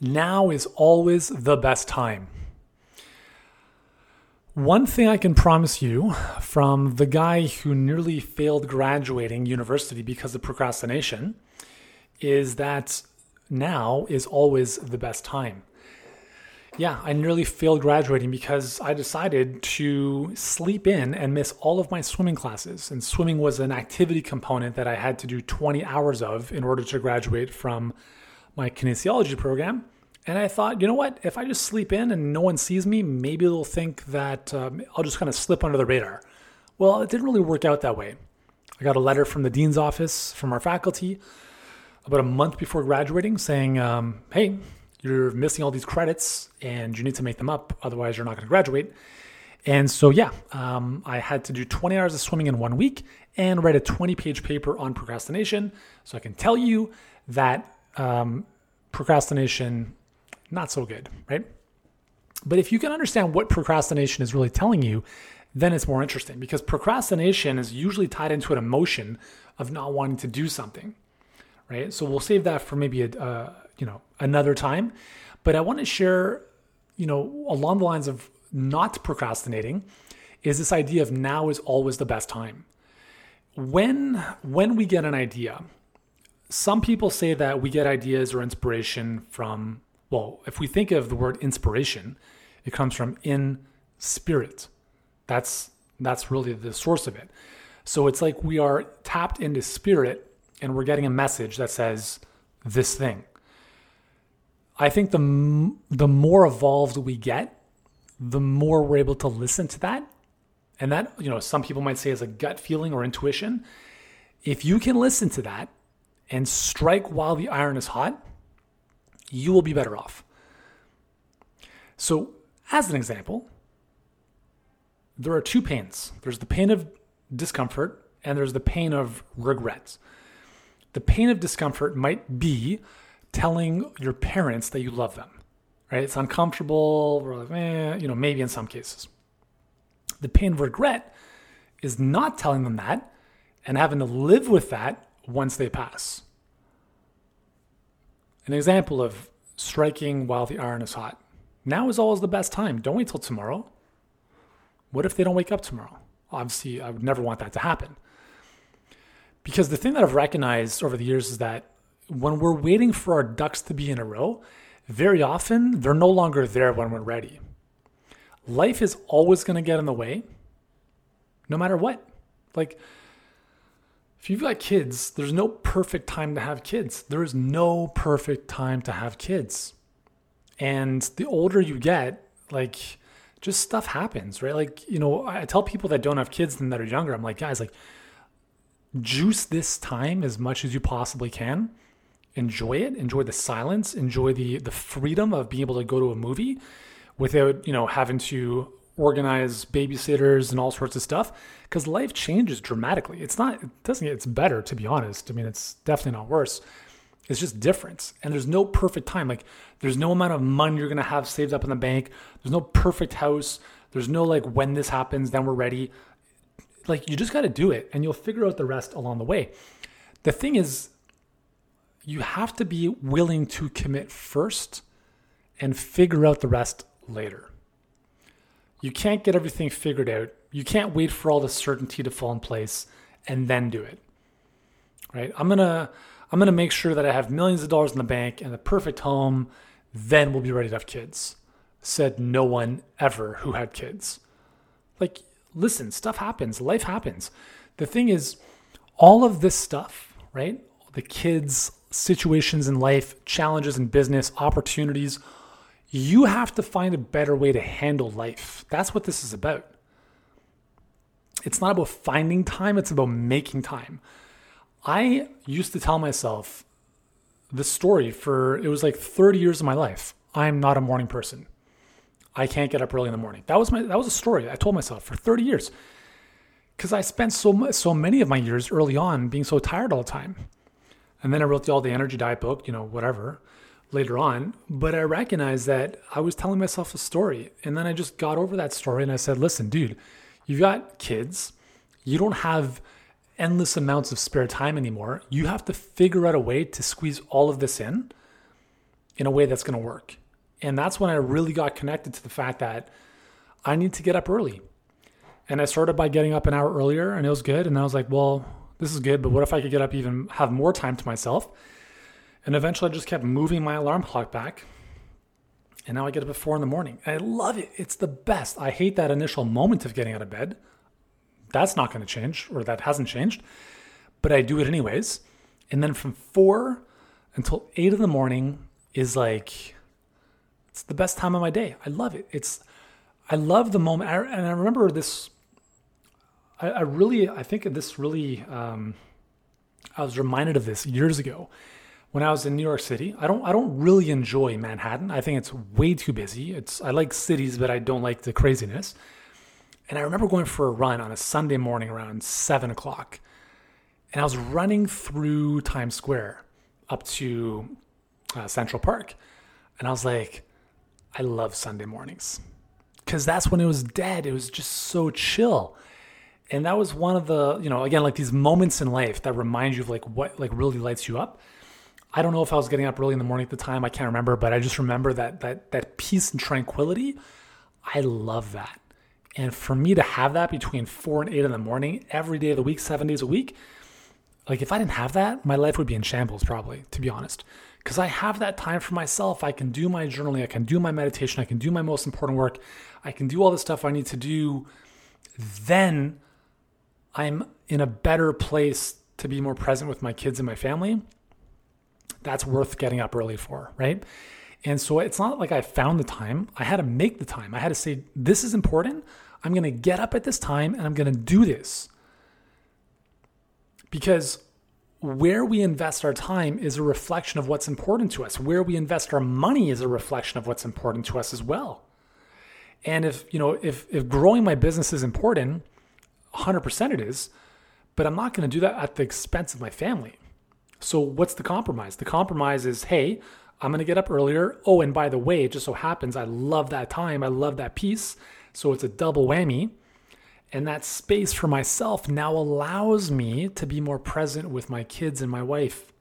now is always the best time. One thing I can promise you from the guy who nearly failed graduating university because of procrastination is that now is always the best time. Yeah, I nearly failed graduating because I decided to sleep in and miss all of my swimming classes. And swimming was an activity component that I had to do 20 hours of in order to graduate from my kinesiology program. And I thought, you know what? If I just sleep in and no one sees me, maybe they'll think that um, I'll just kind of slip under the radar. Well, it didn't really work out that way. I got a letter from the dean's office from our faculty about a month before graduating saying, um, hey, you're missing all these credits and you need to make them up. Otherwise, you're not going to graduate. And so, yeah, um, I had to do 20 hours of swimming in one week and write a 20 page paper on procrastination. So I can tell you that um, procrastination not so good, right? But if you can understand what procrastination is really telling you, then it's more interesting because procrastination is usually tied into an emotion of not wanting to do something, right? So we'll save that for maybe a you know another time. But I want to share, you know, along the lines of not procrastinating, is this idea of now is always the best time. When when we get an idea, some people say that we get ideas or inspiration from well, if we think of the word inspiration, it comes from in spirit. That's that's really the source of it. So it's like we are tapped into spirit and we're getting a message that says this thing. I think the the more evolved we get, the more we're able to listen to that. And that, you know, some people might say is a gut feeling or intuition. If you can listen to that and strike while the iron is hot, you will be better off. So, as an example, there are two pains there's the pain of discomfort, and there's the pain of regret. The pain of discomfort might be telling your parents that you love them, right? It's uncomfortable, or like, eh, you know, maybe in some cases. The pain of regret is not telling them that and having to live with that once they pass. An example of striking while the iron is hot. Now is always the best time. Don't wait till tomorrow. What if they don't wake up tomorrow? Obviously, I would never want that to happen. Because the thing that I've recognized over the years is that when we're waiting for our ducks to be in a row, very often they're no longer there when we're ready. Life is always going to get in the way, no matter what. Like, if you've got kids, there's no perfect time to have kids. There is no perfect time to have kids. And the older you get, like just stuff happens, right? Like, you know, I tell people that don't have kids and that are younger, I'm like, guys, like juice this time as much as you possibly can. Enjoy it, enjoy the silence, enjoy the the freedom of being able to go to a movie without, you know, having to organize babysitters and all sorts of stuff because life changes dramatically. It's not, it doesn't get, it's better to be honest. I mean, it's definitely not worse. It's just different. And there's no perfect time. Like, there's no amount of money you're going to have saved up in the bank. There's no perfect house. There's no like, when this happens, then we're ready. Like, you just got to do it and you'll figure out the rest along the way. The thing is, you have to be willing to commit first and figure out the rest later. You can't get everything figured out. You can't wait for all the certainty to fall in place and then do it. Right? I'm going to I'm going to make sure that I have millions of dollars in the bank and the perfect home, then we'll be ready to have kids. Said no one ever who had kids. Like listen, stuff happens, life happens. The thing is all of this stuff, right? The kids, situations in life, challenges in business, opportunities, you have to find a better way to handle life. That's what this is about. It's not about finding time, it's about making time. I used to tell myself this story for it was like 30 years of my life. I'm not a morning person. I can't get up early in the morning. That was my that was a story I told myself for 30 years. Cuz I spent so much, so many of my years early on being so tired all the time. And then I wrote the All-Day Energy Diet book, you know, whatever later on, but I recognized that I was telling myself a story. And then I just got over that story and I said, listen, dude, you've got kids. You don't have endless amounts of spare time anymore. You have to figure out a way to squeeze all of this in. in a way that's going to work. And that's when I really got connected to the fact that I need to get up early. And I started by getting up an hour earlier and it was good. And I was like, well, this is good, but what if I could get up even have more time to myself? And eventually I just kept moving my alarm clock back. And now I get up at four in the morning. I love it. It's the best. I hate that initial moment of getting out of bed. That's not going to change, or that hasn't changed. But I do it anyways. And then from four until eight in the morning is like it's the best time of my day. I love it. It's I love the moment. I, and I remember this. I, I really, I think this really. Um, I was reminded of this years ago when I was in New York City. I don't I don't really enjoy Manhattan. I think it's way too busy. It's I like cities, but I don't like the craziness. And I remember going for a run on a Sunday morning around seven o'clock, and I was running through Times Square up to uh, Central Park, and I was like, I love Sunday mornings because that's when it was dead. It was just so chill. And that was one of the, you know, again, like these moments in life that remind you of like what like really lights you up. I don't know if I was getting up early in the morning at the time. I can't remember, but I just remember that that that peace and tranquility. I love that. And for me to have that between four and eight in the morning every day of the week, seven days a week, like if I didn't have that, my life would be in shambles probably, to be honest. Because I have that time for myself. I can do my journaling, I can do my meditation, I can do my most important work, I can do all the stuff I need to do. Then I'm in a better place to be more present with my kids and my family that's worth getting up early for, right? And so it's not like I found the time. I had to make the time. I had to say, this is important. I'm going to get up at this time and I'm going to do this. Because where we invest our time is a reflection of what's important to us. Where we invest our money is a reflection of what's important to us as well. And if, you know, if if growing my business is important, 100% it is, but I'm not going to do that at the expense of my family. So what's the compromise? The compromise is, hey, I'm going to get up earlier. Oh, and by the way, it just so happens I love that time. I love that peace. So it's a double whammy. And that space for myself now allows me to be more present with my kids and my wife,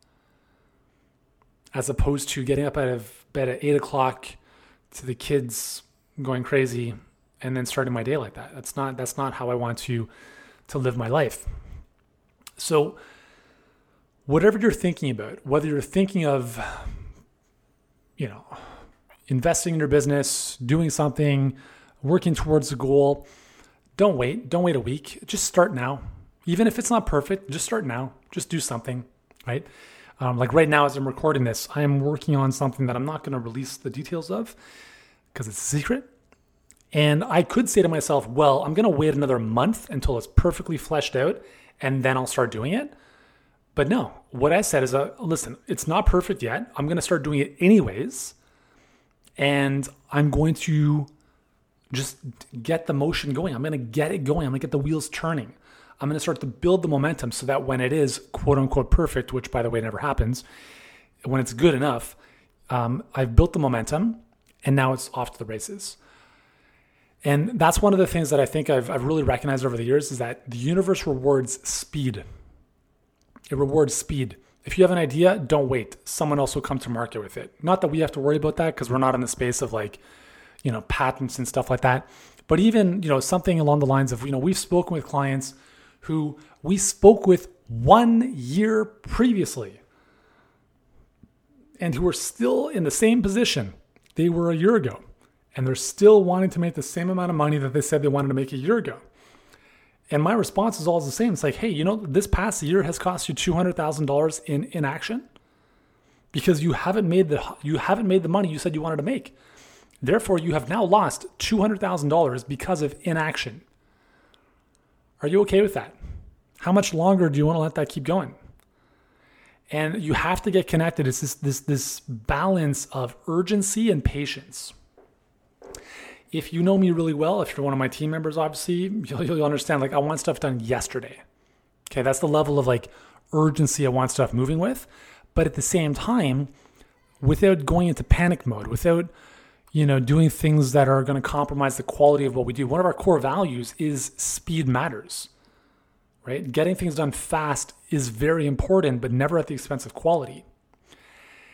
as opposed to getting up out of bed at eight o'clock to the kids going crazy and then starting my day like that. That's not that's not how I want to to live my life. So whatever you're thinking about, whether you're thinking of, you know, investing in your business, doing something, working towards a goal, don't wait. Don't wait a week. Just start now. Even if it's not perfect, just start now. Just do something, right? Um, like right now, as I'm recording this, I am working on something that I'm not going to release the details of because it's a secret. And I could say to myself, well, I'm going to wait another month until it's perfectly fleshed out and then I'll start doing it. But no, what I said is, uh, listen, it's not perfect yet. I'm going to start doing it anyways. And I'm going to just get the motion going. I'm going to get it going. I'm going to get the wheels turning. I'm going to start to build the momentum so that when it is quote unquote perfect, which by the way never happens, when it's good enough, um, I've built the momentum and now it's off to the races. And that's one of the things that I think I've, I've really recognized over the years is that the universe rewards speed. It rewards speed. If you have an idea, don't wait. Someone else will come to market with it. Not that we have to worry about that because we're not in the space of like, you know, patents and stuff like that. But even, you know, something along the lines of, you know, we've spoken with clients who we spoke with one year previously and who are still in the same position they were a year ago. And they're still wanting to make the same amount of money that they said they wanted to make a year ago. And my response is always the same. It's like, hey, you know, this past year has cost you two hundred thousand dollars in inaction because you haven't made the you haven't made the money you said you wanted to make. Therefore, you have now lost two hundred thousand dollars because of inaction. Are you okay with that? How much longer do you want to let that keep going? And you have to get connected. It's this this this balance of urgency and patience if you know me really well, if you're one of my team members, obviously, you'll, you'll understand like I want stuff done yesterday. Okay, that's the level of like urgency I want stuff moving with. But at the same time, without going into panic mode, without you know doing things that are going to compromise the quality of what we do. One of our core values is speed matters. Right? Getting things done fast is very important, but never at the expense of quality.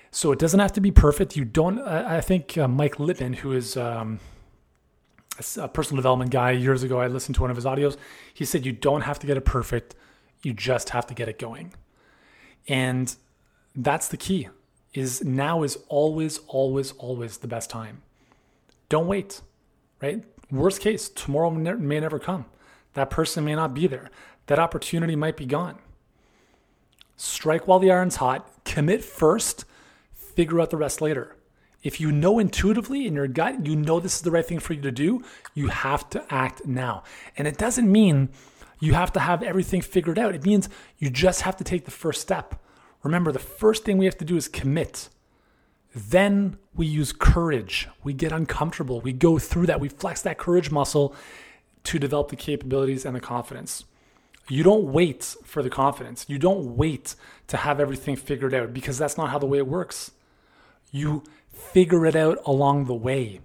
So it doesn't have to be perfect. You don't. I think uh, Mike Litman, who is um, a personal development guy, years ago I listened to one of his audios. He said you don't have to get it perfect. You just have to get it going, and that's the key. Is now is always, always, always the best time. Don't wait, right? Worst case, tomorrow may never come. That person may not be there. That opportunity might be gone. Strike while the iron's hot, commit first, figure out the rest later. If you know intuitively in your gut, you know this is the right thing for you to do, you have to act now. And it doesn't mean you have to have everything figured out. It means you just have to take the first step. Remember, the first thing we have to do is commit. Then we use courage. We get uncomfortable. We go through that. We flex that courage muscle to develop the capabilities and the confidence. You don't wait for the confidence. You don't wait to have everything figured out because that's not how the way it works. You figure it out along the way.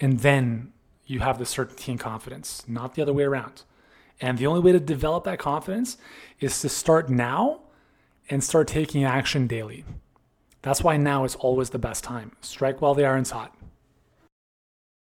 And then you have the certainty and confidence, not the other way around. And the only way to develop that confidence is to start now and start taking action daily. That's why now is always the best time. Strike while the iron's hot.